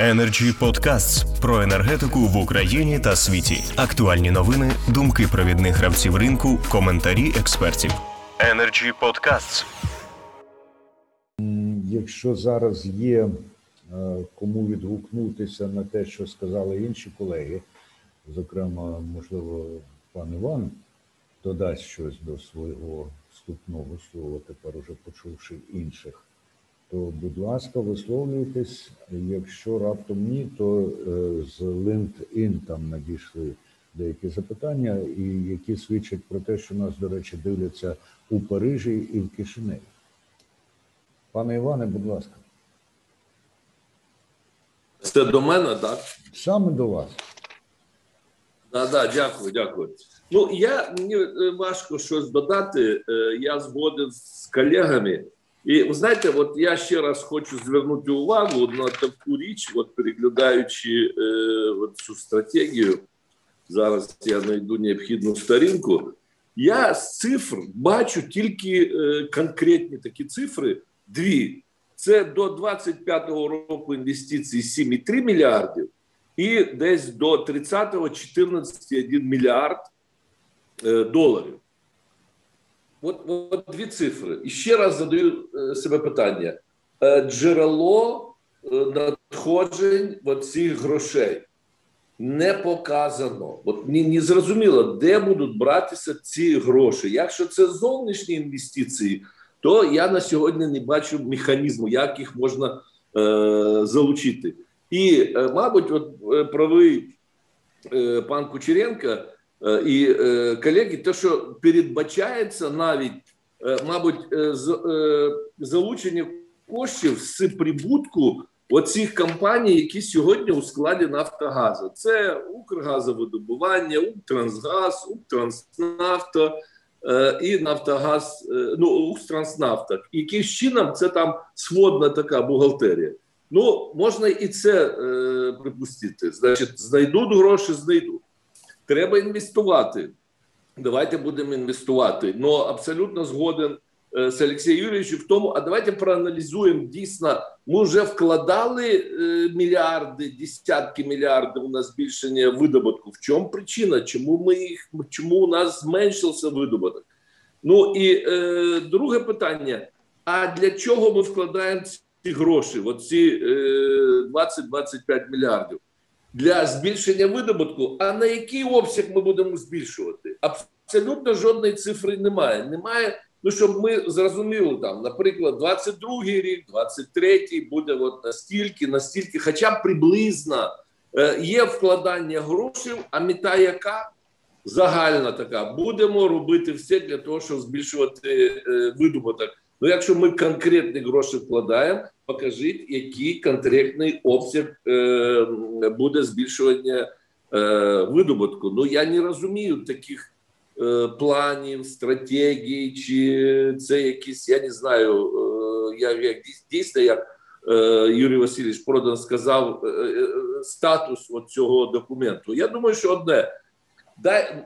Energy Podcasts про енергетику в Україні та світі. Актуальні новини, думки провідних гравців ринку, коментарі експертів. Energy Podcasts. Якщо зараз є е, кому відгукнутися на те, що сказали інші колеги, зокрема, можливо, пан Іван додасть щось до свого вступного слова, тепер уже почувши інших то, будь ласка, висловлюйтесь. Якщо раптом ні, то е, з LinkedIn там надійшли деякі запитання, і які свідчать про те, що нас, до речі, дивляться у Парижі і в Кишиневі. Пане Іване, будь ласка. Це до мене, так? Саме до вас. Да, да, дякую, дякую. Ну я мені важко щось додати. Е, я згоден з колегами. І ви знаєте, от я ще раз хочу звернути увагу на таку річ, от переглядаючи е, от цю стратегію. Зараз я знайду необхідну сторінку. Я з цифр бачу тільки е, конкретні такі цифри. Дві це до 25-го року інвестицій 7,3 мільярдів, і десь до 30-го 14,1 мільярд е, доларів. От, от дві цифри. І ще раз задаю е, себе питання: е, джерело е, надходжень цих грошей не показано. От не, не зрозуміло, де будуть братися ці гроші. Якщо це зовнішні інвестиції, то я на сьогодні не бачу механізму, як їх можна е, залучити. І, мабуть, от правий е, пан Кучеренко. Е, і е, колеги, те, що передбачається навіть, е, мабуть, залучення коштів з прибутку оцих компаній, які сьогодні у складі Нафтогазу. Це Укргазовидобування, Укртрансгаз, Укртранснафта і Нафтогаз, ну Укртранснафта. Яким чином це там сводна така бухгалтерія. Ну, можна і це е, припустити. Значить, знайдуть гроші, знайдуть. Треба інвестувати. Давайте будемо інвестувати. Ну абсолютно згоден е, з Олексієм Юрійовичем в тому, а давайте проаналізуємо дійсно. Ми вже вкладали е, мільярди, десятки мільярдів на збільшення видобутку. В чому причина? Чому ми їх чому у нас зменшився видобуток? Ну і е, друге питання: а для чого ми вкладаємо ці гроші? Оці е, 20-25 мільярдів? Для збільшення видобутку. А на який обсяг ми будемо збільшувати? Абсолютно жодної цифри немає. Немає. Ну, щоб ми зрозуміли там, наприклад, 22-й рік, 23-й буде от настільки, настільки, хоча б приблизно е, є вкладання грошей, а мета яка загальна така: будемо робити все для того, щоб збільшувати е, видобуток. Ну, якщо ми конкретні гроші вкладаємо, покажіть, який конкретний обсяг е, буде збільшування е, видобутку. Ну я не розумію таких е, планів, стратегій, чи це якісь, я не знаю, е, як, як дійсно, як е, Юрій Васильович Продан сказав, е, статус цього документу. Я думаю, що одне. Да,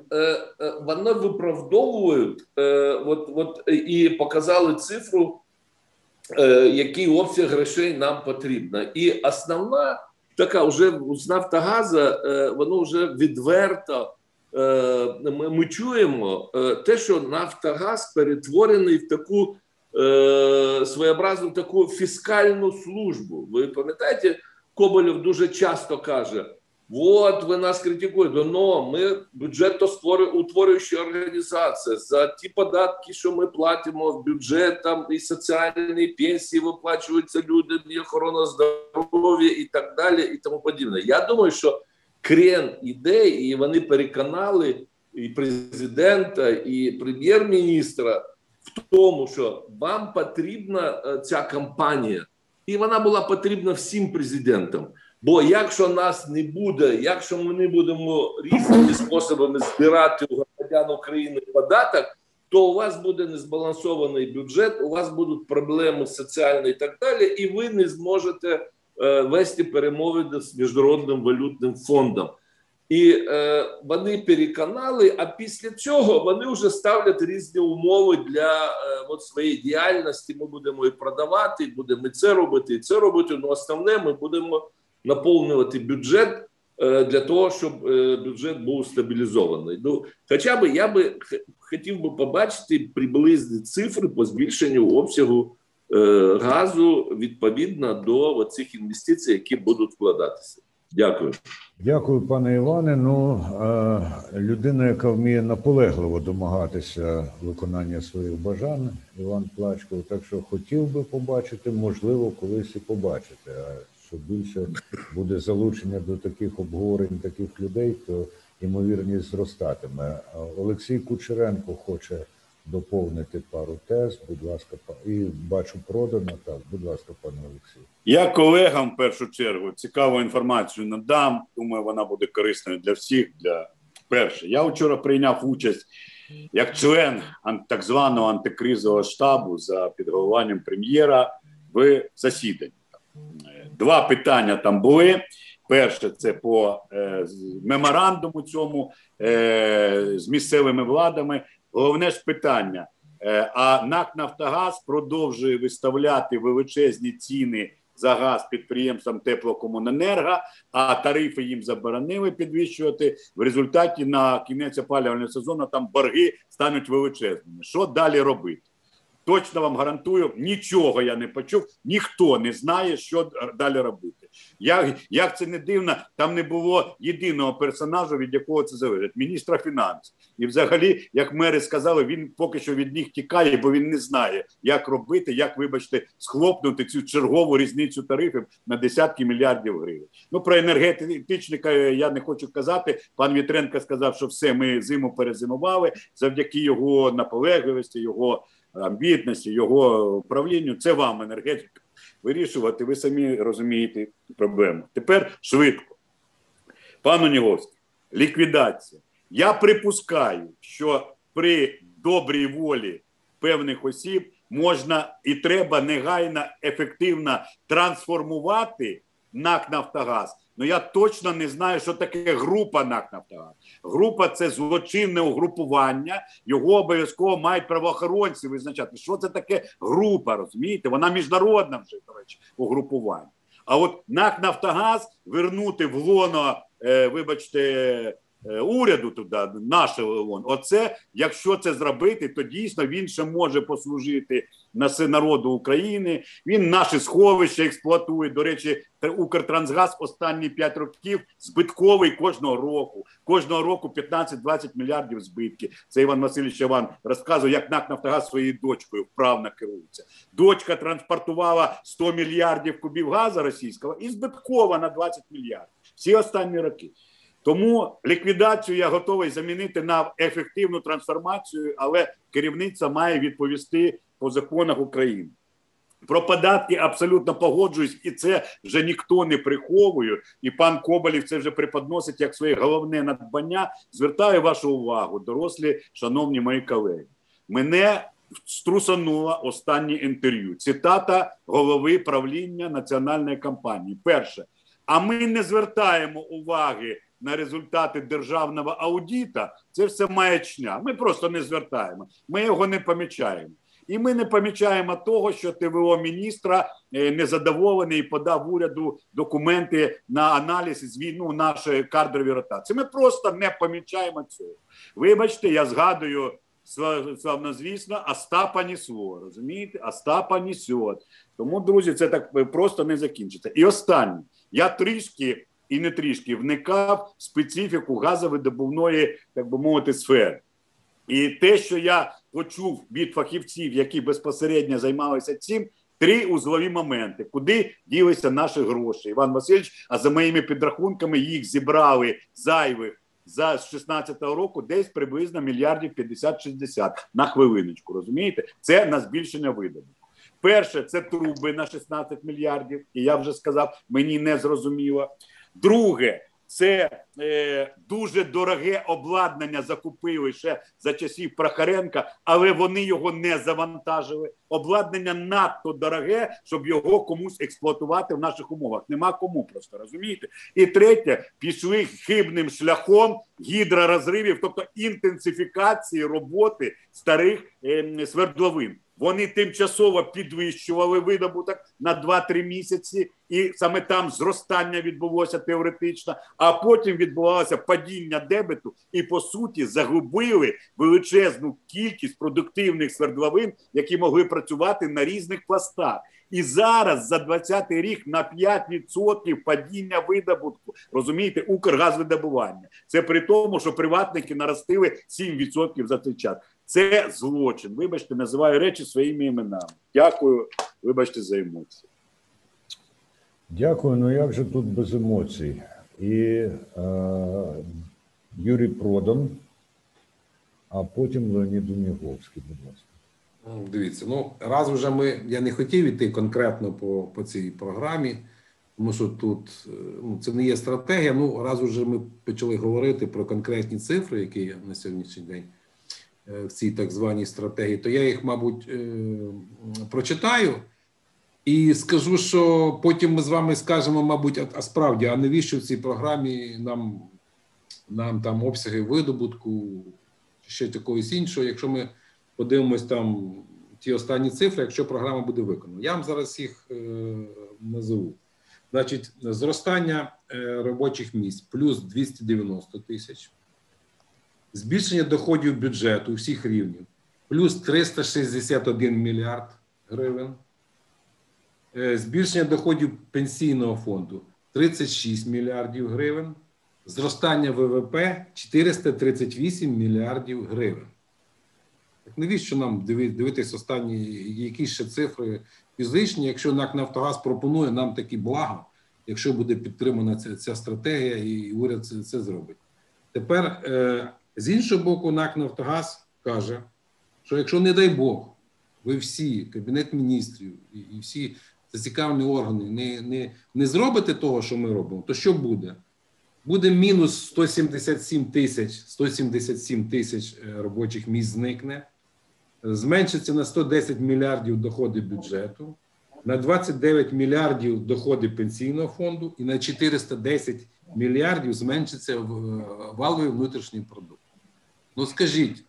вони виправдовують от, от, і показали цифру, який обсяг грошей нам потрібно. І основна така вже з Нафтогаза, е, воно вже відверто. Е, ми, ми чуємо е, те, що Нафтогаз перетворений в таку е, своєобразну таку фіскальну службу. Ви пам'ятаєте, Коболєв дуже часто каже. От ви нас критикуєте. Но ми бюджетоутворююча організація за ті податки, що ми платимо в бюджет, там і соціальні пенсії виплачуються людям, і охорона здоров'я і так далі, і тому подібне. Я думаю, що крен іде, і вони переконали і президента, і прем'єр-міністра в тому, що вам потрібна е, ця кампанія, і вона була потрібна всім президентам. Бо якщо нас не буде, якщо ми не будемо різними способами збирати у громадян України податок, то у вас буде незбалансований бюджет, у вас будуть проблеми соціальні і так далі, і ви не зможете е, вести перемовини з міжнародним валютним фондом. І е, вони переконали, а після цього вони вже ставлять різні умови для е, от своєї діяльності. Ми будемо і продавати, і будемо і це робити, і це робити. Ну основне, ми будемо наповнювати бюджет е, для того, щоб е, бюджет був стабілізований. Ну, хоча б я би хотів би побачити приблизні цифри по збільшенню обсягу е, газу відповідно до цих інвестицій, які будуть вкладатися. Дякую. Дякую, пане Іване. Ну людина, яка вміє наполегливо домагатися виконання своїх бажань, Іван Плачков. Так що хотів би побачити, можливо, колись і побачити. А що більше буде залучення до таких обговорень, таких людей, то ймовірність зростатиме. Олексій Кучеренко хоче доповнити пару тез. Будь ласка, і бачу продано. Так, будь ласка, пане Олексій. Я колегам в першу чергу цікаву інформацію надам. Думаю, вона буде корисною для всіх. Для перше, я вчора прийняв участь як член так званого антикризового штабу за підголовуванням прем'єра в засіданні. Два питання там були. Перше, це по е, меморандуму цьому е, з місцевими владами. Головне ж питання. Е, а НАК Нафтогаз продовжує виставляти величезні ціни за газ підприємствам теплокомуненерго, а тарифи їм заборонили підвищувати. В результаті на кінець опалювального сезону там борги стануть величезними. Що далі робити? Точно вам гарантую, нічого я не почув, ніхто не знає, що далі робити. Як як це не дивно, там не було єдиного персонажу, від якого це залежить міністра фінансів. І, взагалі, як мери сказали, він поки що від них тікає, бо він не знає, як робити, як, вибачте, схлопнути цю чергову різницю тарифів на десятки мільярдів гривень. Ну про енергетичника я не хочу казати. Пан Вітренко сказав, що все ми зиму перезимували завдяки його наполегливості, його амбітності, його управлінню. Це вам енергетика вирішувати. Ви самі розумієте проблему. Тепер швидко. Пан Оніговський, ліквідація. Я припускаю, що при добрій волі певних осіб можна і треба негайно ефективно трансформувати НАК Нафтогаз Ну я точно не знаю, що таке група НАК «Нафтогаз». Група це злочинне угрупування. Його обов'язково мають правоохоронці визначати. Що це таке група? Розумієте? Вона міжнародна вже до речі, угрупування. А от НАК Нафтогаз вернути в лоно, е, вибачте, уряду туди, нашого ООН. Оце, якщо це зробити, то дійсно він ще може послужити на народу України. Він наші сховища експлуатує. До речі, Укртрансгаз останні 5 років збитковий кожного року. Кожного року 15-20 мільярдів збитки. Це Іван Васильович Іван розказує, як НАК Нафтогаз своєю дочкою вправно керується. Дочка транспортувала 100 мільярдів кубів газу російського і збиткова на 20 мільярдів. Всі останні роки. Тому ліквідацію я готовий замінити на ефективну трансформацію, але керівниця має відповісти по законах України. Про податки абсолютно погоджуюсь, і це вже ніхто не приховує. І пан Коболів це вже преподносить як своє головне надбання. Звертаю вашу увагу, дорослі, шановні мої колеги. Мене струсануло останнє інтерв'ю. Цитата голови правління національної компанії. Перше, а ми не звертаємо уваги на результати державного аудіта, це все маячня. Ми просто не звертаємо. Ми його не помічаємо. І ми не помічаємо того, що ТВО міністра е, незадоволений і подав уряду документи на аналіз з війну нашої кадрові ротації. Ми просто не помічаємо цього. Вибачте, я згадую славнозвісно Остапа Нісло. Розумієте? Остапа Нісьот. Тому, друзі, це так просто не закінчиться. І останнє я трішки і не трішки вникав в специфіку газовидобувної, так би мовити, сфери. І те, що я почув від фахівців, які безпосередньо займалися цим, три узлові моменти, куди ділися наші гроші. Іван Васильович, а за моїми підрахунками їх зібрали зайвих за 16-го року десь приблизно мільярдів 50-60 на хвилиночку. Розумієте, це на збільшення видобутку. Перше, це труби на 16 мільярдів, і я вже сказав, мені не зрозуміло. Друге, це е, дуже дороге обладнання закупили ще за часів Прохоренка, але вони його не завантажили. Обладнання надто дороге, щоб його комусь експлуатувати в наших умовах. Нема кому просто розумієте. І третє, пішли хибним шляхом гідророзривів, тобто інтенсифікації роботи старих е, свердловин. Вони тимчасово підвищували видобуток на 2-3 місяці, і саме там зростання відбулося теоретично. А потім відбувалося падіння дебету, і по суті загубили величезну кількість продуктивних свердловин, які могли працювати на різних пластах. І зараз за 20-й рік на 5% падіння видобутку розумієте, Укргазвидобування. Це при тому, що приватники наростили 7% за цей час. Це злочин. Вибачте, називаю речі своїми іменами. Дякую, вибачте за емоції. Дякую. Ну як же тут без емоцій? І е, Юрій Продан, а потім Леонід Уніговський, будь ласка. Дивіться, ну раз вже ми. Я не хотів іти конкретно по по цій програмі, тому що тут ну, це не є стратегія. Ну, раз уже ми почали говорити про конкретні цифри, які є на сьогоднішній день в цій так званій стратегії, то я їх, мабуть, прочитаю і скажу, що потім ми з вами скажемо, мабуть, а справді, а навіщо в цій програмі нам, нам там обсяги видобутку, чи ще якогось іншого, якщо ми подивимось там ті останні цифри, якщо програма буде виконана. Я вам зараз їх е, назову. Значить, зростання е, робочих місць плюс 290 тисяч, збільшення доходів бюджету всіх рівнів плюс 361 мільярд гривень, е, збільшення доходів пенсійного фонду 36 мільярдів гривень, зростання ВВП 438 мільярдів гривень. Навіщо нам дивитись останні якісь ще цифри фізичні, якщо НАК Нафтогаз пропонує нам такі блага, якщо буде підтримана ця ця стратегія, і уряд це, це зробить. Тепер е, з іншого боку, НАК Нафтогаз каже, що якщо, не дай Бог, ви всі, Кабінет міністрів і, і всі зацікавлені органи не, не, не зробите того, що ми робимо, то що буде? Буде мінус 177 тисяч 177 тисяч робочих місць зникне зменшиться на 110 мільярдів доходи бюджету, на 29 мільярдів доходи пенсійного фонду і на 410 мільярдів зменшиться валовий внутрішній продукт. Ну скажіть,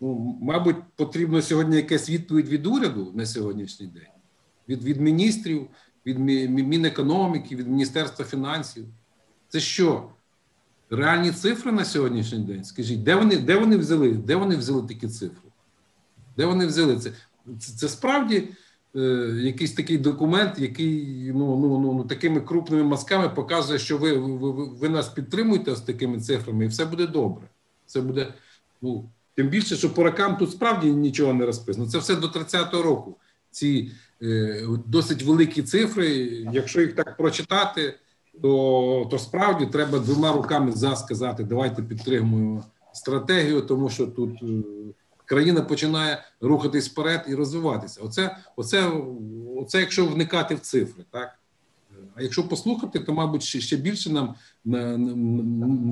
ну, мабуть, потрібно сьогодні якась відповідь від уряду на сьогоднішній день, від від міністрів, від Мінекономіки, від Міністерства фінансів. Це що? Реальні цифри на сьогоднішній день? Скажіть, де вони де вони взяли? Де вони взяли такі цифри? Де вони взяли це? Це, це справді е, якийсь такий документ, який ну, ну, ну, ну, такими крупними мазками показує, що ви, ви, ви, ви нас підтримуєте з такими цифрами, і все буде добре. Це буде, ну, Тим більше, що по рокам тут справді нічого не розписано. Це все до 30-го року. Ці е, досить великі цифри. Якщо їх так прочитати то то справді треба двома руками за сказати, давайте підтримуємо стратегію, тому що тут е, країна починає рухатись вперед і розвиватися. Оце, оце, оце якщо вникати в цифри, так. А якщо послухати, то мабуть ще ще більше нам на, на,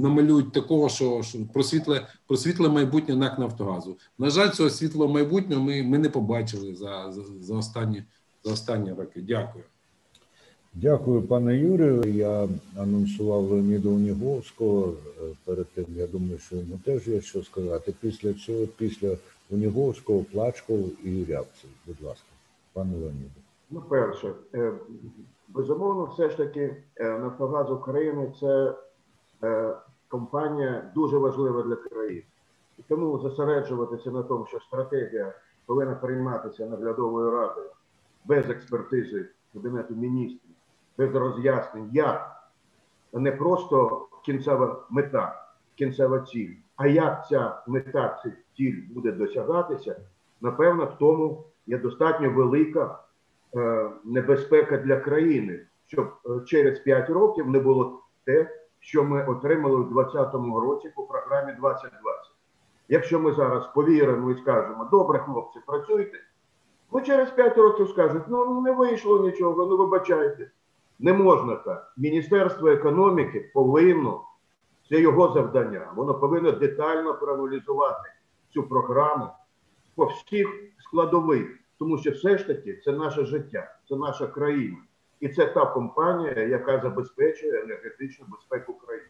намалюють такого, що про світле про світле майбутнє НАК Нафтогазу. На жаль, цього світлого майбутнього ми ми не побачили за, за, за останні за останні роки. Дякую. Дякую, пане Юрію. Я анонсував Леоніда Уніговського перед тим. Я думаю, що йому теж є що сказати. Після цього, після Уніговського, Плачков і Рябцев. Будь ласка, пане Леоніде. Ну, перше, безумовно, все ж таки, Нафтогаз України це компанія дуже важлива для країни. І тому зосереджуватися на тому, що стратегія повинна прийматися наглядовою радою без експертизи Кабінету міністрів без роз'яснень, як не просто кінцева мета, кінцева ціль, а як ця мета, ця ціль буде досягатися, напевно, в тому є достатньо велика е, небезпека для країни, щоб е, через 5 років не було те, що ми отримали у 2020 році по програмі 2020. Якщо ми зараз повіримо і скажемо, добре, хлопці, працюйте, ну через 5 років скажуть, ну не вийшло нічого, ну вибачайте. Не можна так. Міністерство економіки повинно, це його завдання, воно повинно детально проаналізувати цю програму по всіх складових, тому що все ж таки це наше життя, це наша країна. І це та компанія, яка забезпечує енергетичну безпеку країни.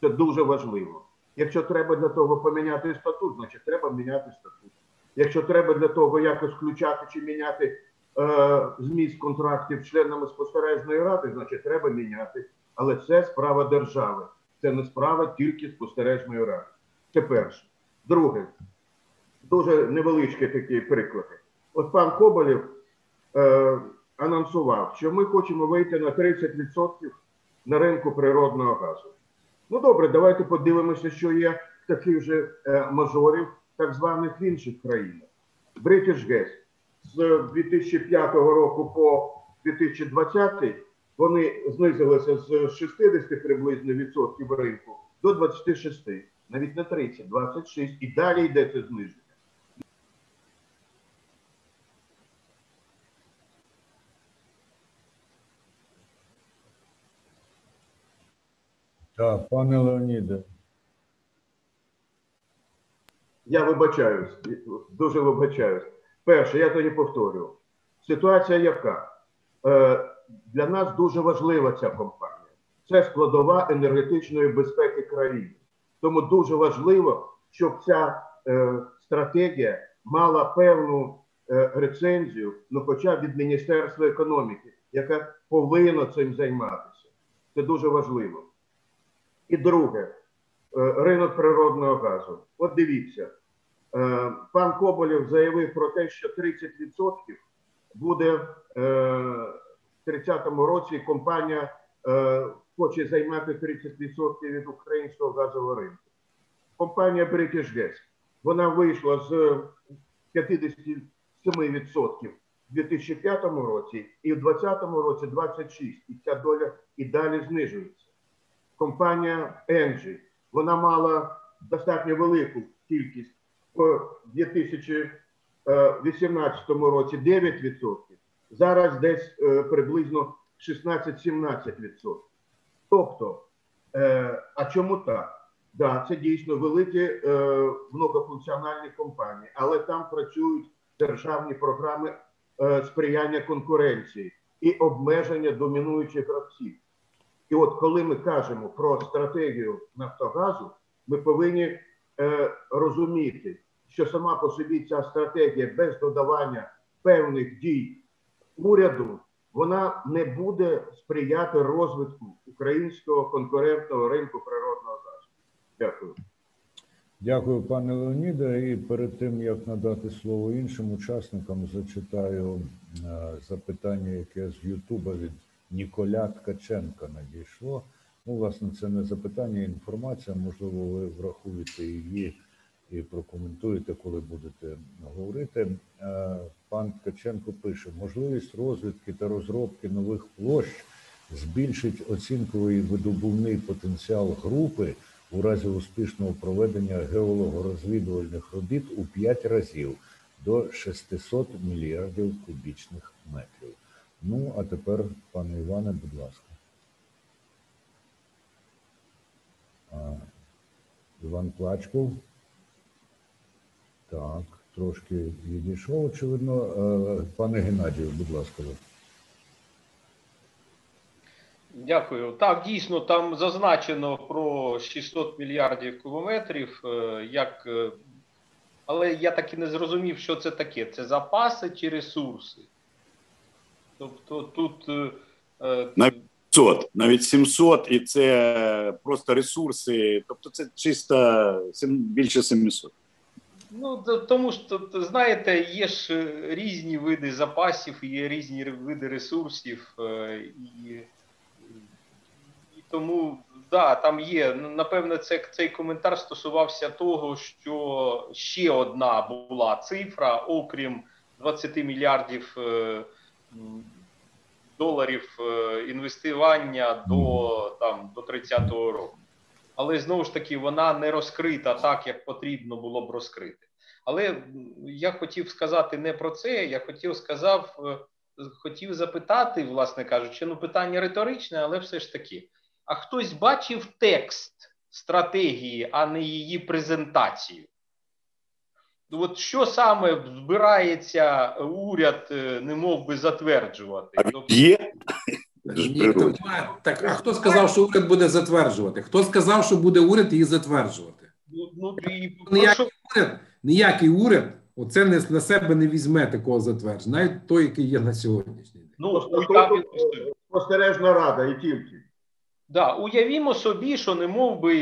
Це дуже важливо. Якщо треба для того поміняти статут, значить треба міняти статут. Якщо треба для того якось включати чи міняти зміст контрактів членами спостережної ради, значить треба міняти. Але це справа держави, це не справа тільки спостережної ради. Це перше. Друге, дуже невеличкі такі приклади. От пан Коболєв е, анонсував, що ми хочемо вийти на 30% на ринку природного газу. Ну добре, давайте подивимося, що є таких же е, мажорів, так званих в інших країнах. British Gas з 2005 року по 2020 вони знизилися з 60 приблизно відсотків ринку до 26, навіть не 30, 26, і далі йде це зниження. Так, пане Леоніде, Я вибачаюсь, дуже вибачаюсь. Перше, я тоді повторюю. Ситуація яка? Е, для нас дуже важлива ця компанія. Це складова енергетичної безпеки країни. Тому дуже важливо, щоб ця е, стратегія мала певну е, рецензію, ну хоча б від Міністерства економіки, яке повинно цим займатися. Це дуже важливо. І друге, е, ринок природного газу. От дивіться, пан Коболєв заявив про те, що 30% буде е, в 30-му році компанія хоче займати 30% від українського газового ринку. Компанія British Gas, вона вийшла з 57% в 2005 році і в 2020 році 26%. І ця доля і далі знижується компанія Engie. Вона мала достатньо велику кількість у 2018 році 9%, зараз десь е, приблизно 16-17%. Тобто, е, а чому так? Да, це дійсно великі е, многофункціональні компанії, але там працюють державні програми сприяння конкуренції і обмеження домінуючих гравців. І от коли ми кажемо про стратегію Нафтогазу, ми повинні е, розуміти, що сама по собі ця стратегія без додавання певних дій уряду вона не буде сприяти розвитку українського конкурентного ринку природного газу. Дякую. Дякую, пане Леоніде. І перед тим як надати слово іншим учасникам, зачитаю е, запитання, яке з Ютуба від. Ніколя Ткаченка надійшло. Ну, власне, це не запитання, інформація. Можливо, ви врахуєте її і прокоментуєте, коли будете говорити. Е, пан Ткаченко пише: можливість розвідки та розробки нових площ збільшить оцінковий видобувний потенціал групи у разі успішного проведення геологорозвідувальних робіт у 5 разів до 600 мільярдів кубічних метрів. Ну, а тепер, пане Іване, будь ласка. А, Іван Плачков. Так, трошки відійшов, очевидно. Е, пане Геннадію, будь ласка. Дякую. Так, дійсно, там зазначено про 600 мільярдів кубометрів. Е, як, е, але я так і не зрозумів, що це таке. Це запаси чи ресурси? Тобто тут навіть 700, навіть 700, і це просто ресурси, тобто це чисто більше 700. Ну тому що знаєте, є ж різні види запасів, є різні види ресурсів, е, і і тому да, там є. Напевне, це цей коментар стосувався того, що ще одна була цифра, окрім 20 мільярдів доларів е, інвестування до там до 30-го року. Але знову ж таки вона не розкрита так, як потрібно було б розкрити. Але я хотів сказати не про це. Я хотів сказав, е, хотів запитати, власне кажучи, ну питання риторичне, але все ж таки. А хтось бачив текст стратегії, а не її презентацію? от що саме збирається уряд, е, не мов би затверджувати? А Тобто, є? Ні. Так, а хто сказав, що уряд буде затверджувати? Хто сказав, що буде уряд її затверджувати? ну, ну, і Ніякий що- уряд, ніякий уряд оце не на себе не візьме такого затвердження, навіть той, який є на сьогоднішній день. ну, Просто уяві- тут, Спостережна рада і тільки. Да, уявімо собі, що не мов би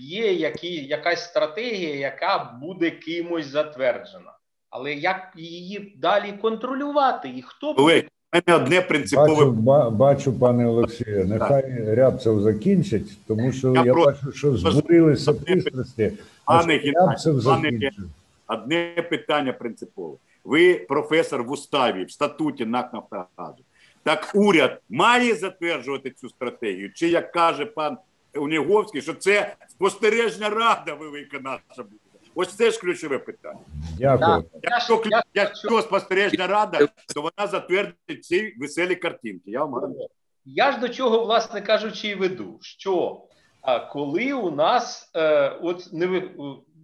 є які, якась стратегія, яка буде кимось затверджена. Але як її далі контролювати? І хто Олег, мене одне Бачу, принципове ба- бачу, пане Олексію, нехай Рябцев закінчить, тому що Я я, про- бачу, що збурилися пристрасті. Пане Рябцев пане закінчив. Одне питання принципове. Ви професор в уставі, в статуті НАК «Нафтогазу». Так уряд має затверджувати цю стратегію? Чи як каже пан Уніговський, що це спостережна рада велика наша буде? Ось це ж ключове питання. Дякую. Якщо, якщо спостережна рада, то вона затвердить ці веселі картинки. Я вам гарантую. Я ж до чого, власне кажучи, і веду, що а, коли у нас е, от не ви-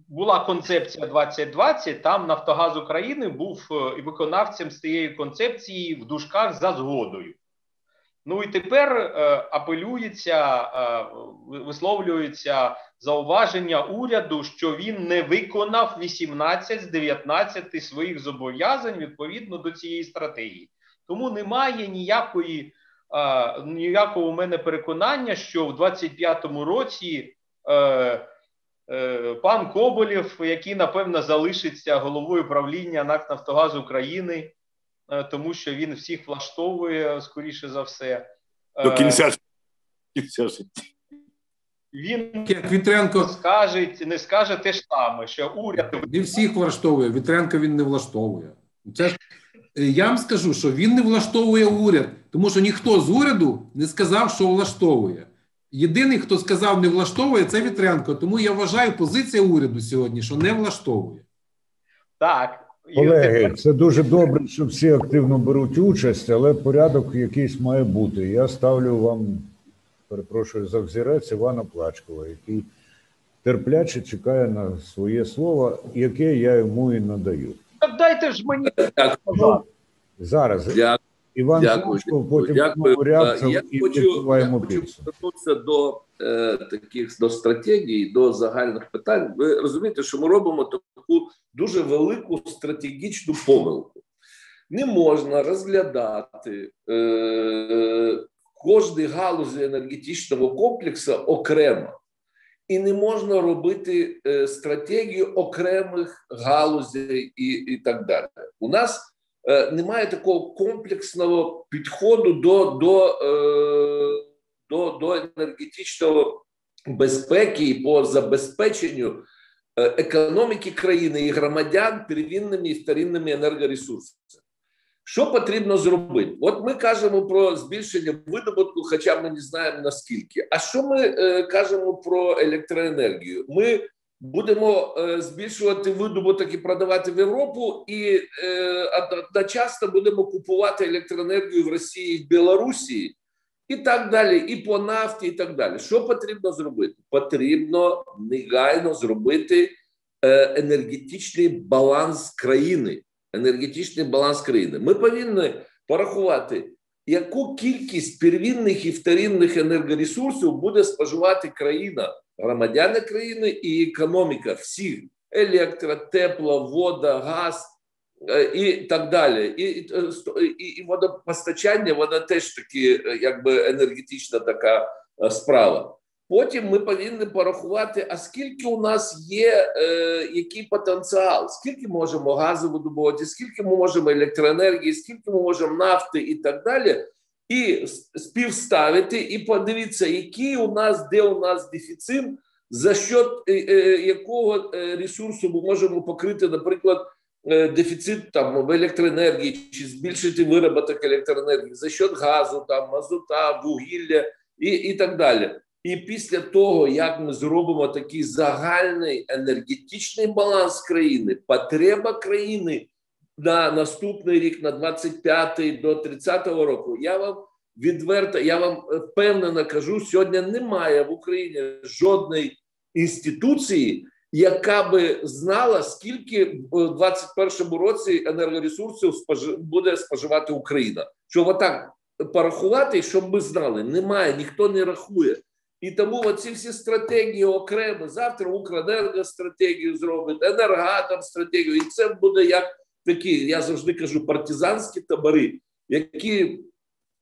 була концепція 2020, там Нафтогаз України був е, виконавцем з цієї концепції в дужках за згодою. Ну і тепер е, апелюється, е, висловлюється зауваження уряду, що він не виконав 18 з 19 своїх зобов'язань відповідно до цієї стратегії. Тому немає ніякої ніякого у мене переконання, що в 25-му році пан Коболєв, який напевно залишиться головою правління НАК Нафтогаз України, е, тому що він всіх влаштовує скоріше за все. До Е, кінця, кінця життя. Він Як Вітренко скаже, не скаже те ж саме, що уряд не всіх влаштовує, Вітренко він не влаштовує. Це ж е, я вам скажу, що він не влаштовує уряд, тому що ніхто з уряду не сказав, що влаштовує. Єдиний, хто сказав, не влаштовує, це Вітренко. Тому я вважаю позиція уряду сьогодні, що не влаштовує. так. Колеги, це дуже добре, що всі активно беруть участь, але порядок якийсь має бути. Я ставлю вам, перепрошую за взірець Івана Плачкова, який терпляче чекає на своє слово, яке я йому і надаю. Так дайте ж мені Дякую. Зараз Дякую. Іван Дякую. Потім Дякую. Рябцев Я і хочу, я хочу повернутися до е, таких до стратегій, до загальних питань. Ви розумієте, що ми робимо таку дуже велику стратегічну помилку. Не можна розглядати е, кожні галузі енергетичного комплексу окремо. І не можна робити е, стратегію окремих галузей і, і так далі. У нас немає такого комплексного підходу до, до, е, до, до енергетичного безпеки і по забезпеченню е, економіки країни і громадян первинними і вторинними енергоресурсами. Що потрібно зробити? От ми кажемо про збільшення видобутку, хоча ми не знаємо наскільки. А що ми е, кажемо про електроенергію? Ми будемо е, збільшувати видобуток і продавати в Європу, і е, одночасно будемо купувати електроенергію в Росії і в Білорусі, і так далі, і по нафті, і так далі. Що потрібно зробити? Потрібно негайно зробити е, енергетичний баланс країни. Енергетичний баланс країни. Ми повинні порахувати, яку кількість первинних і вторинних енергоресурсів буде споживати країна, громадяни країни і економіка всіх електро, тепло, вода, газ е, і так далі. І, і, і, і водопостачання, вона теж таки е, якби енергетична така е, справа. Потім ми повинні порахувати, а скільки у нас є, е, який потенціал, скільки можемо газу видобувати, скільки ми можемо електроенергії, скільки ми можемо нафти і так далі, і співставити, і подивитися, який у нас, де у нас дефіцит, за що е, е, якого ресурсу ми можемо покрити, наприклад, е, дефіцит там в електроенергії, чи збільшити вироботок електроенергії за счет газу, там мазута, вугілля і, і так далі. І після того, як ми зробимо такий загальний енергетичний баланс країни, потреба країни на наступний рік, на 25 до 30 року, я вам відверто, я вам впевнено кажу, сьогодні немає в Україні жодної інституції, яка би знала, скільки в 2021 році енергоресурсів буде споживати Україна. Щоб отак порахувати, щоб ми знали, немає, ніхто не рахує. І тому оці всі стратегії окремо. Завтра Укренерго стратегію зробить, енергатом стратегію, і це буде як такі, я завжди кажу, партизанські табори, які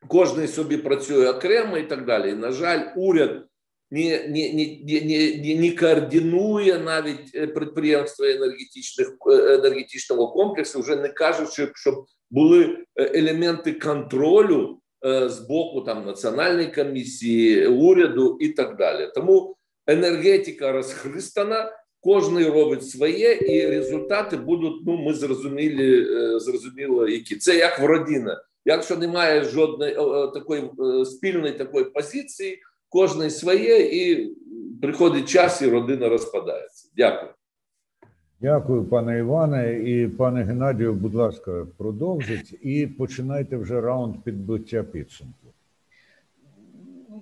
кожен собі працює окремо і так далі. І, на жаль, уряд не, не, не, не, не, координує навіть е, підприємства енергетичних е, енергетичного комплексу, вже не кажучи, щоб були е, елементи контролю з боку там національної комісії, уряду і так далі. Тому енергетика розхристана, кожен робить своє, і результати будуть. Ну ми зрозуміли, е, зрозуміло, які це як в родина. Якщо немає жодної е, е, такої е, спільної такої позиції, кожен своє, і приходить час, і родина розпадається. Дякую. Дякую, пане Іване. І пане Геннадію, будь ласка, продовжіть і починайте вже раунд підбиття підсумку.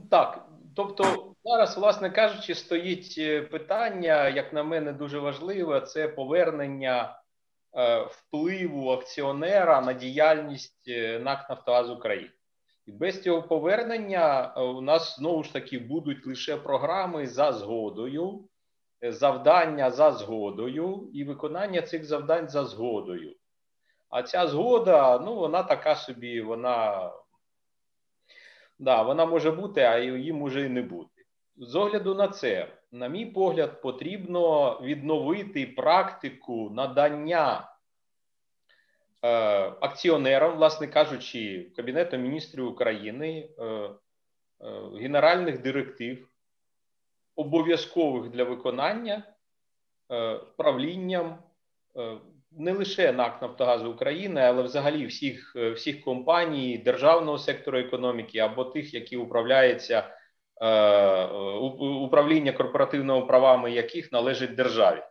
Так, тобто зараз, власне кажучи, стоїть е, питання, як на мене, дуже важливе, це повернення е, впливу акціонера на діяльність е, НАК Нафтогаз України. І без цього повернення у нас знову ж таки будуть лише програми за згодою, завдання за згодою і виконання цих завдань за згодою. А ця згода, ну, вона така собі, вона Да, вона може бути, а її може і не бути. З огляду на це, на мій погляд, потрібно відновити практику надання е, акціонерам, власне кажучи, Кабінету міністрів України, е, е, генеральних директив, обов'язкових для виконання е, правлінням. Е, не лише НАК Нафтогазу України, але взагалі всіх е, всіх компаній державного сектору економіки або тих, які управляються управління корпоративними правами, яких належить державі.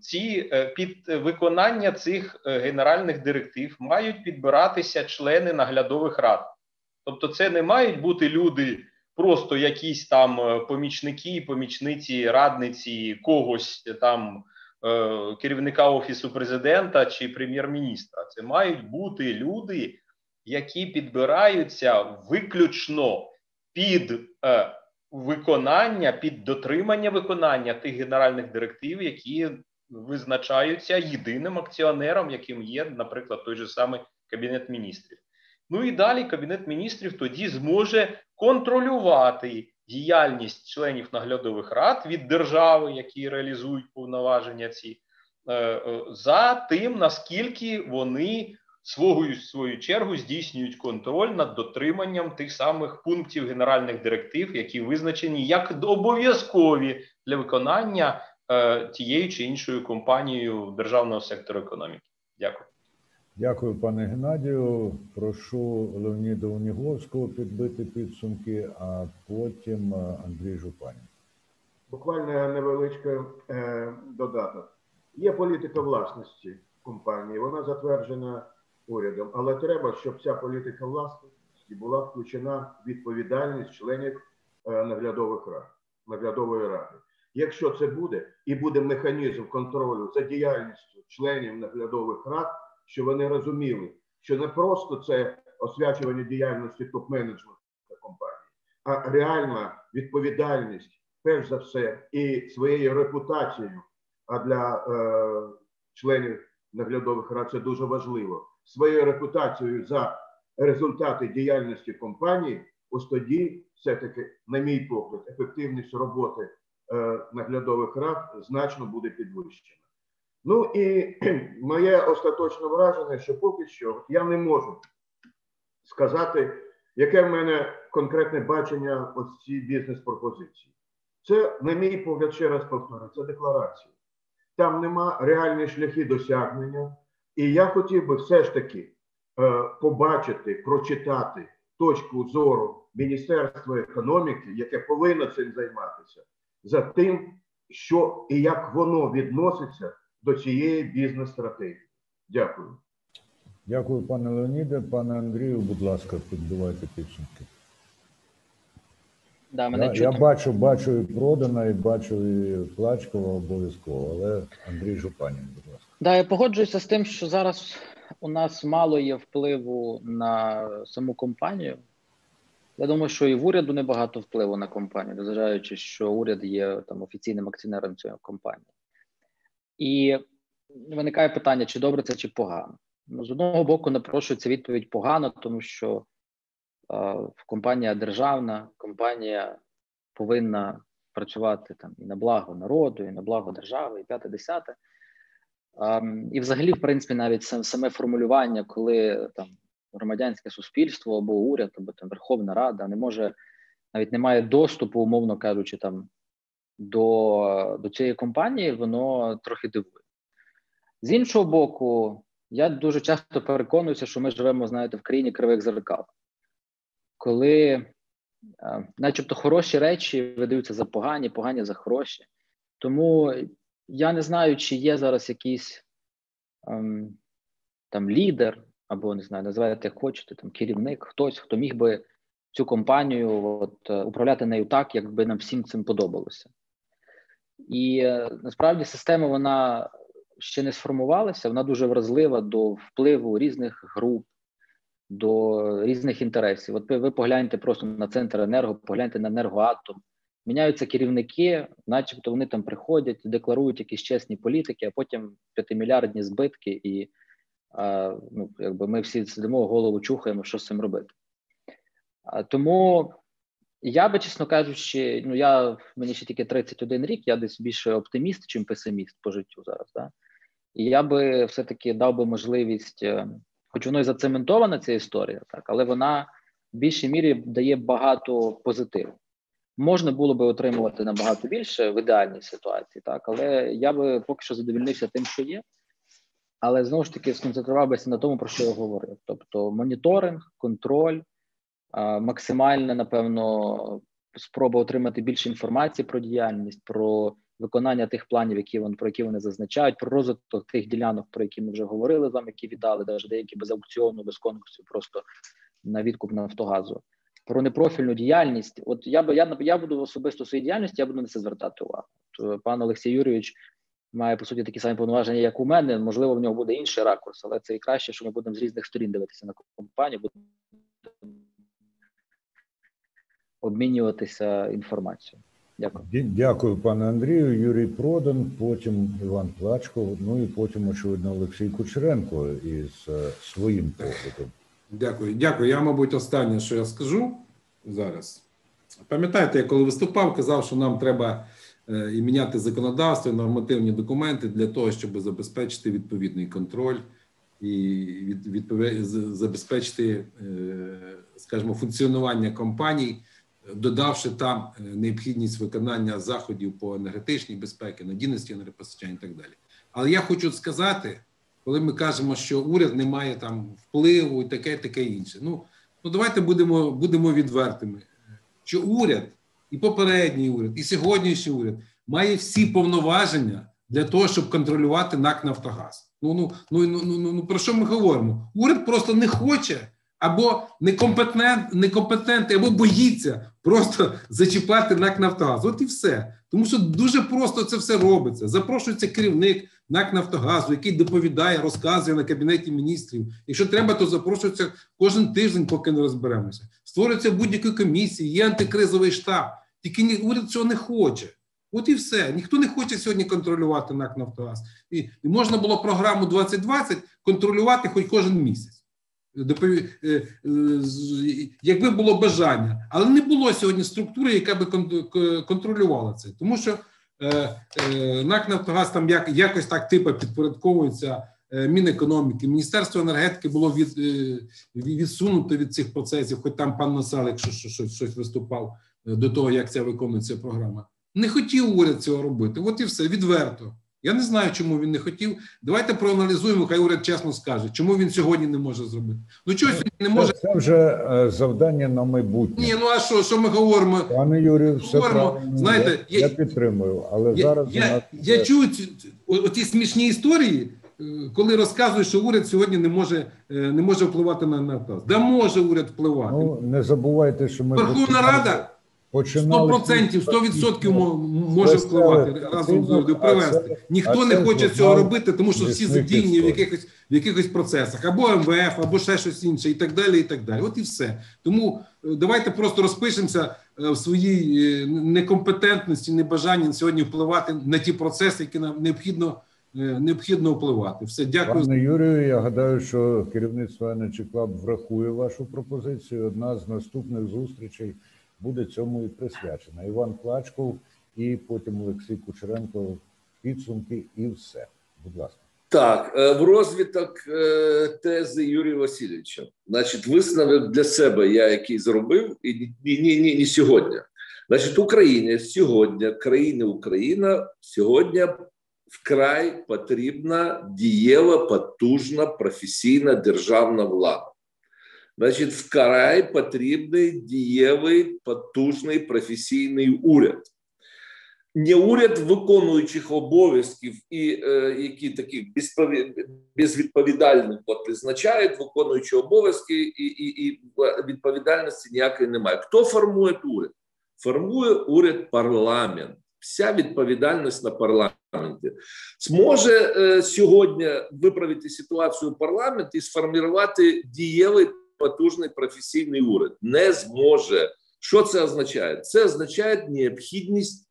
Ці під виконання цих генеральних директив мають підбиратися члени наглядових рад. Тобто, це не мають бути люди, просто якісь там е, помічники, помічниці, радниці когось там е, керівника офісу президента чи прем'єр-міністра. Це мають бути люди, які підбираються виключно під е, виконання, під дотримання виконання тих генеральних директив, які визначаються єдиним акціонером, яким є, наприклад, той же самий кабінет міністрів. Ну і далі кабінет міністрів тоді зможе контролювати діяльність членів наглядових рад від держави, які реалізують повноваження ці, е, е, за тим, наскільки вони свою, свою чергу здійснюють контроль над дотриманням тих самих пунктів генеральних директив, які визначені як обов'язкові для виконання е, тією чи іншою компанією державного сектору економіки. Дякую. Дякую, пане Геннадію. Прошу Леоніда Унігловського підбити підсумки, а потім е, Андрій Жупанін. Буквально невеличкий е, додаток. Є політика власності компанії, вона затверджена урядом, але треба, щоб ця політика власності була включена в відповідальність членів е, наглядових рад, наглядової ради. Якщо це буде і буде механізм контролю за діяльністю членів наглядових рад, що вони розуміли, що не просто це освячування діяльності топ-менеджменту компанії, а реальна відповідальність перш за все, і своєю репутацією, а для е, членів наглядових рад це дуже важливо, своєю репутацією за результати діяльності компанії, ось тоді, все-таки, на мій погляд, ефективність роботи е, наглядових рад значно буде підвищена. Ну і моє остаточне враження, що поки що я не можу сказати, яке в мене конкретне бачення ось бізнес-пропозиції. Це, на мій погляд, ще раз повторю, це декларація. Там нема реальні шляхи досягнення. І я хотів би все ж таки е, побачити, прочитати точку зору Міністерства економіки, яке повинно цим займатися, за тим, що і як воно відноситься до цієї бізнес-стратегії. Дякую. Дякую, пане Леоніде. Пане Андрію, будь ласка, підбивайте підсумки. Да, мене Я, я бачу, бачу і продана, і бачу і Плачкова обов'язково, але Андрій Жупанін, будь ласка. Да, я погоджуюся з тим, що зараз у нас мало є впливу на саму компанію. Я думаю, що і в уряду небагато впливу на компанію, незважаючи, що уряд є там офіційним акціонером цієї компанії. І виникає питання, чи добре це, чи погано. Ну, з одного боку, напрошується відповідь погано, тому що е, компанія державна, компанія повинна працювати там і на благо народу, і на благо держави, і п'яте десяте. Um, і, взагалі, в принципі, навіть сам, саме формулювання, коли там громадянське суспільство або уряд, або там Верховна Рада не може навіть не має доступу, умовно кажучи, там до, до цієї компанії, воно трохи дивує. З іншого боку, я дуже часто переконуюся, що ми живемо, знаєте, в країні кривих зеркал, коли, а, начебто, хороші речі видаються за погані, погані за хороші. Тому я не знаю, чи є зараз якийсь ем, там лідер, або не знаю, називайте як хочете, там керівник, хтось, хто міг би цю компанію от, управляти нею так, як би нам всім цим подобалося. І е, насправді система вона ще не сформувалася, вона дуже вразлива до впливу різних груп, до різних інтересів. От ви, погляньте просто на центр енерго, погляньте на енергоатом. Міняються керівники, начебто вони там приходять, декларують якісь чесні політики, а потім п'ятимільярдні збитки, і ну, якби ми всі сидимо, голову чухаємо, що з цим робити. Тому я би, чесно кажучи, ну я мені ще тільки 31 рік, я десь більше оптиміст, чим песиміст по життю зараз. Да? І я би все-таки дав би можливість, хоч воно і зацементована ця історія, так, але вона в більшій мірі дає багато позитиву. Можна було би отримувати набагато більше в ідеальній ситуації, так, але я би поки що задовільнився тим, що є. Але знову ж таки сконцентрувався на тому, про що я говорив: тобто моніторинг, контроль, максимальна, напевно, спроба отримати більше інформації про діяльність, про виконання тих планів, які вони про які вони зазначають, про розвиток тих ділянок, про які ми вже говорили з вами, які віддали, навіть деякі без аукціону, без конкурсів, просто на відкуп Нафтогазу. Про непрофільну діяльність. От я би я я буду особисто своїй діяльності, я буду на це звертати увагу. От, пан Олексій Юрійович має по суті такі самі повноваження, як у мене. Можливо, в нього буде інший ракурс, але це і краще, що ми будемо з різних сторін дивитися на компанію, будемо обмінюватися інформацією. Дякую. Дякую, пане Андрію. Юрій Продан, потім Іван Плачков, ну і потім, очевидно, Олексій Кучеренко із своїм поглядом. Дякую, дякую. Я, мабуть, останнє, що я скажу зараз. Пам'ятаєте, я коли виступав, казав, що нам треба і міняти законодавство, і нормативні документи для того, щоб забезпечити відповідний контроль і відповідь, забезпечити, скажімо, функціонування компаній додавши там необхідність виконання заходів по енергетичній безпеці, надійності енергопостачання і так далі. Але я хочу сказати, коли ми кажемо, що уряд не має там впливу і таке, таке інше. Ну ну давайте будемо будемо відвертими, що уряд, і попередній уряд, і сьогоднішній уряд має всі повноваження для того, щоб контролювати НАК Нафтогаз. Ну ну ну ну ну, ну про що ми говоримо? Уряд просто не хоче або некомпетент, некомпетентний, або боїться просто зачіпати НАК Нафтогаз. От і все. Тому що дуже просто це все робиться. Запрошується керівник НАК Нафтогазу, який доповідає, розказує на кабінеті міністрів. Якщо треба, то запрошується кожен тиждень, поки не розберемося. Створюється будь-які комісії, є антикризовий штаб. Тільки уряд цього не хоче. От і все. Ніхто не хоче сьогодні контролювати НАК Нафтогаз. І, і можна було програму 2020 контролювати хоч кожен місяць. Якби було бажання, але не було сьогодні структури, яка би контролювала це, тому що НАК Нафтогаз там як якось так типу підпорядковується Мінекономіки, Міністерство енергетики було від, відсунуто від цих процесів, хоч там пан Насалик щось, щось виступав до того, як ця виконується програма. Не хотів уряд цього робити. От і все відверто. Я не знаю, чому він не хотів. Давайте проаналізуємо, хай уряд чесно скаже, чому він сьогодні не може зробити. Ну чогось він не може. Це, вже завдання на майбутнє. Ні, ну а що, що ми говоримо? Пане Юрію, все говоримо, правильно. знаєте, я, я, я підтримую, але я, зараз я, нас... я чую оті смішні історії, коли розказують, що уряд сьогодні не може не може впливати на Нафтогаз. Да може уряд впливати. Ну не забувайте, що ми Верховна Рада. Починали 100%, 100% мо- може впливати разом з урядом привести. Ніхто не хоче цього робити, тому що всі задіяні в якихось в якихось процесах, або МВФ, або ще щось інше, і так далі. І так далі. От і все. Тому е, давайте просто розпишемося е, в своїй е, некомпетентності, небажанні сьогодні впливати на ті процеси, які нам необхідно необхідно впливати. Все, дякую. Пане Юрію, я гадаю, що керівництво Energy Club врахує вашу пропозицію. Одна з наступних зустрічей буде цьому і присвячена. Іван Клачков і потім Олексій Кучеренко. Підсумки і все. Будь ласка. Так, е, в розвиток е, тези Юрія Васильовича. Значить, висновок для себе я який зробив, і ні, ні, ні, ні сьогодні. Значить, Україні сьогодні, країна Україна сьогодні вкрай потрібна дієва, потужна, професійна державна влада. Значить, вкрай потрібний дієвий, потужний професійний уряд. Не уряд виконуючих обов'язків і е, які такі безвідповідальних от призначають виконуючі обов'язки, і, і, і відповідальності ніякої немає. Хто формує уряд? Формує уряд парламент. Вся відповідальність на парламенті зможе е, сьогодні виправити ситуацію парламент і сформувати дієвий потужний професійний уряд. Не зможе. Що це означає? Це означає необхідність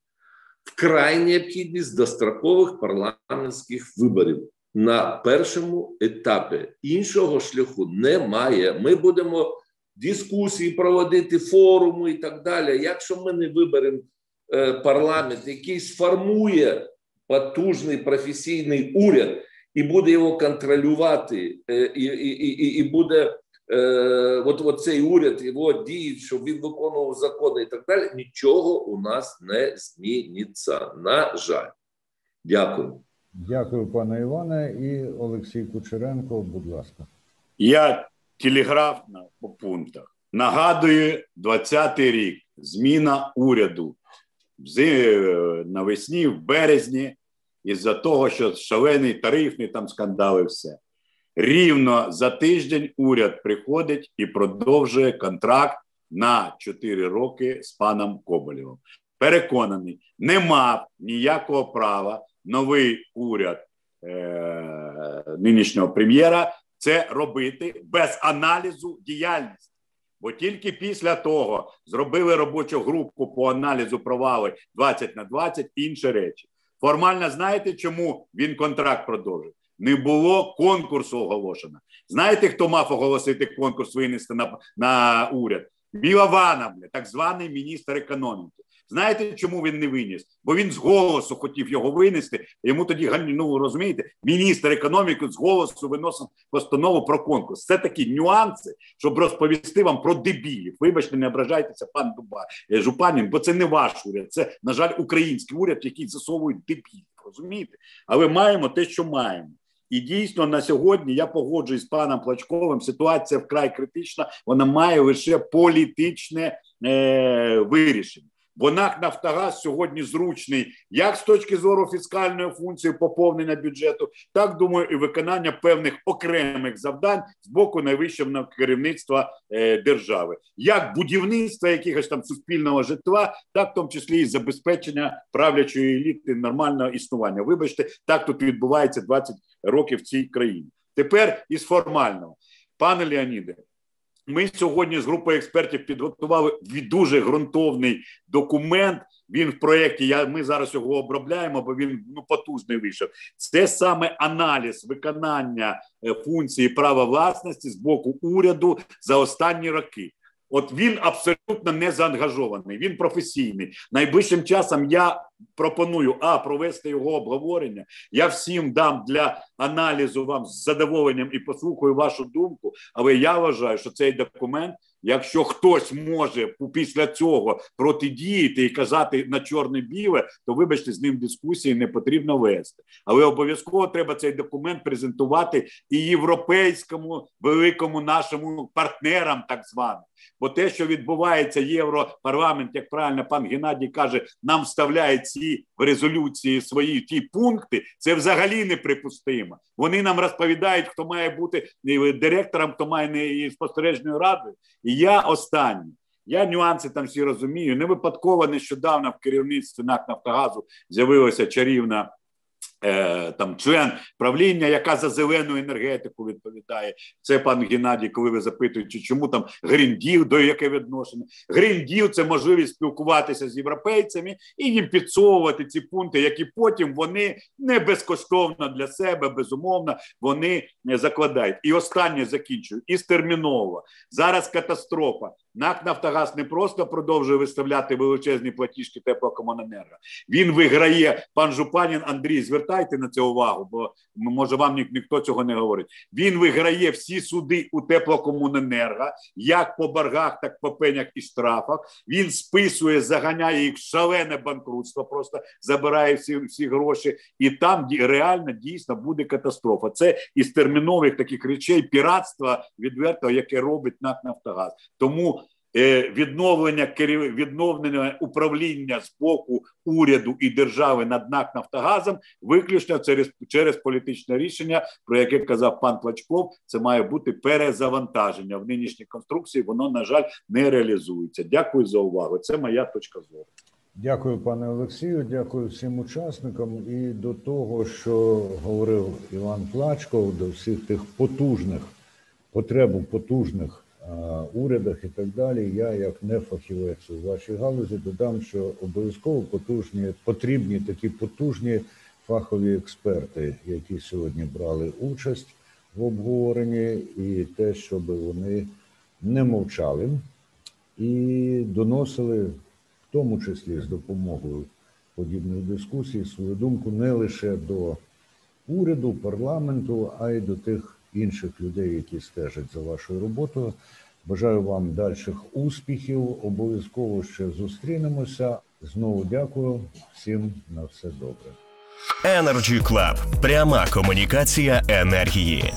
вкрай необхідність дострокових парламентських виборів на першому етапі. Іншого шляху немає. Ми будемо дискусії проводити, форуми і так далі. Якщо ми не виберемо е, парламент, який сформує потужний професійний уряд і буде його контролювати, е, і, і, і, і буде от, от цей уряд його діють, щоб він виконував закони і так далі, нічого у нас не зміниться. На жаль. Дякую. Дякую, пане Іване, і Олексій Кучеренко. Будь ласка. Я телеграфно по пунктах. Нагадую, 20-й рік зміна уряду навесні, в березні, із-за того, що шалений тарифний там скандали, все. Рівно за тиждень уряд приходить і продовжує контракт на 4 роки з паном Коболєвим. Переконаний, не мав ніякого права новий уряд е- нинішнього прем'єра це робити без аналізу діяльності. Бо тільки після того зробили робочу групу по аналізу провали 20 на 20 інші речі. Формально знаєте, чому він контракт продовжив? Не було конкурсу оголошено. Знаєте, хто мав оголосити конкурс винести на, на уряд? Мілованов, так званий міністр економіки. Знаєте, чому він не виніс? Бо він з голосу хотів його винести. Йому тоді ну розумієте, міністр економіки з голосу виносив постанову про конкурс. Це такі нюанси, щоб розповісти вам про дебілів. Вибачте, не ображайтеся, пан Дуба е, Жупанін, бо це не ваш уряд. Це на жаль, український уряд, який засовують дебілів. Розумієте? Але маємо те, що маємо. І дійсно на сьогодні я погоджуюсь з паном Плачковим. Ситуація вкрай критична. Вона має лише політичне е, вирішення. Бо НАК Нафтогаз сьогодні зручний як з точки зору фіскальної функції поповнення бюджету, так думаю, і виконання певних окремих завдань з боку найвищого керівництва е, держави, як будівництва якихось там суспільного житла, так в тому числі і забезпечення правлячої еліти нормального існування. Вибачте, так тут відбувається 20 років в цій країні. Тепер із формального, пане Леоніде. Ми сьогодні з групою експертів підготували дуже ґрунтовний документ. Він в проєкті. Я ми зараз його обробляємо, бо він ну потужний вийшов. Це саме аналіз виконання функції права власності з боку уряду за останні роки. От він абсолютно не заангажований, він професійний. Найближчим часом я пропоную а провести його обговорення. Я всім дам для аналізу вам з задоволенням і послухаю вашу думку. Але я вважаю, що цей документ, якщо хтось може після цього протидіяти і казати на чорне-біле, то вибачте, з ним дискусії не потрібно вести. Але обов'язково треба цей документ презентувати і європейському великому нашому партнерам, так званим. Бо те, що відбувається європарламент, як правильно пан Геннадій каже, нам вставляє ці в резолюції свої ті пункти. Це взагалі неприпустимо. Вони нам розповідають, хто має бути директором, хто має не спостережною радою. І я останній. Я нюанси там всі розумію. Не випадково нещодавно в керівництві НАК Нафтогазу з'явилася чарівна. Е, Там член правління, яка за зелену енергетику відповідає. Це пан Геннадій, коли ви запитуєте, чому там грінділ, до яке відношення. Грінділ це можливість спілкуватися з європейцями і їм підсовувати ці пункти, які потім вони не безкоштовно для себе, безумовно, вони закладають. І останнє закінчую. І терміново. Зараз катастрофа. НАК Нафтогаз не просто продовжує виставляти величезні платіжки теплокомуненерго. Він виграє пан Жупанін Андрій. Звертайте на це увагу, бо може вам ні, ніхто цього не говорить. Він виграє всі суди у теплокомуненерго, як по боргах, так по пенях і штрафах. Він списує, заганяє їх шалене банкрутство, просто забирає всі, всі гроші, і там реально дійсно буде катастрофа. Це із термінових таких речей піратства відвертого, яке робить НАК Нафтогаз. Тому відновлення керів... відновлення управління з боку уряду і держави над НАК Нафтогазом виключно через, через політичне рішення, про яке казав пан Плачков. Це має бути перезавантаження в нинішній конструкції. Воно на жаль не реалізується. Дякую за увагу. Це моя точка зору. Дякую, пане Олексію. Дякую всім учасникам. І до того, що говорив Іван Плачков, до всіх тих потужних потреб потужних урядах і так далі. Я, як не фахівець у вашій галузі, додам, що обов'язково потужні, потрібні такі потужні фахові експерти, які сьогодні брали участь в обговоренні, і те, щоб вони не мовчали і доносили в тому числі з допомогою подібних дискусій свою думку не лише до уряду, парламенту, а й до тих інших людей, які стежать за вашою роботою. Бажаю вам дальших успіхів. Обов'язково ще зустрінемося. Знову дякую всім на все добре. Energy Club. Пряма комунікація енергії.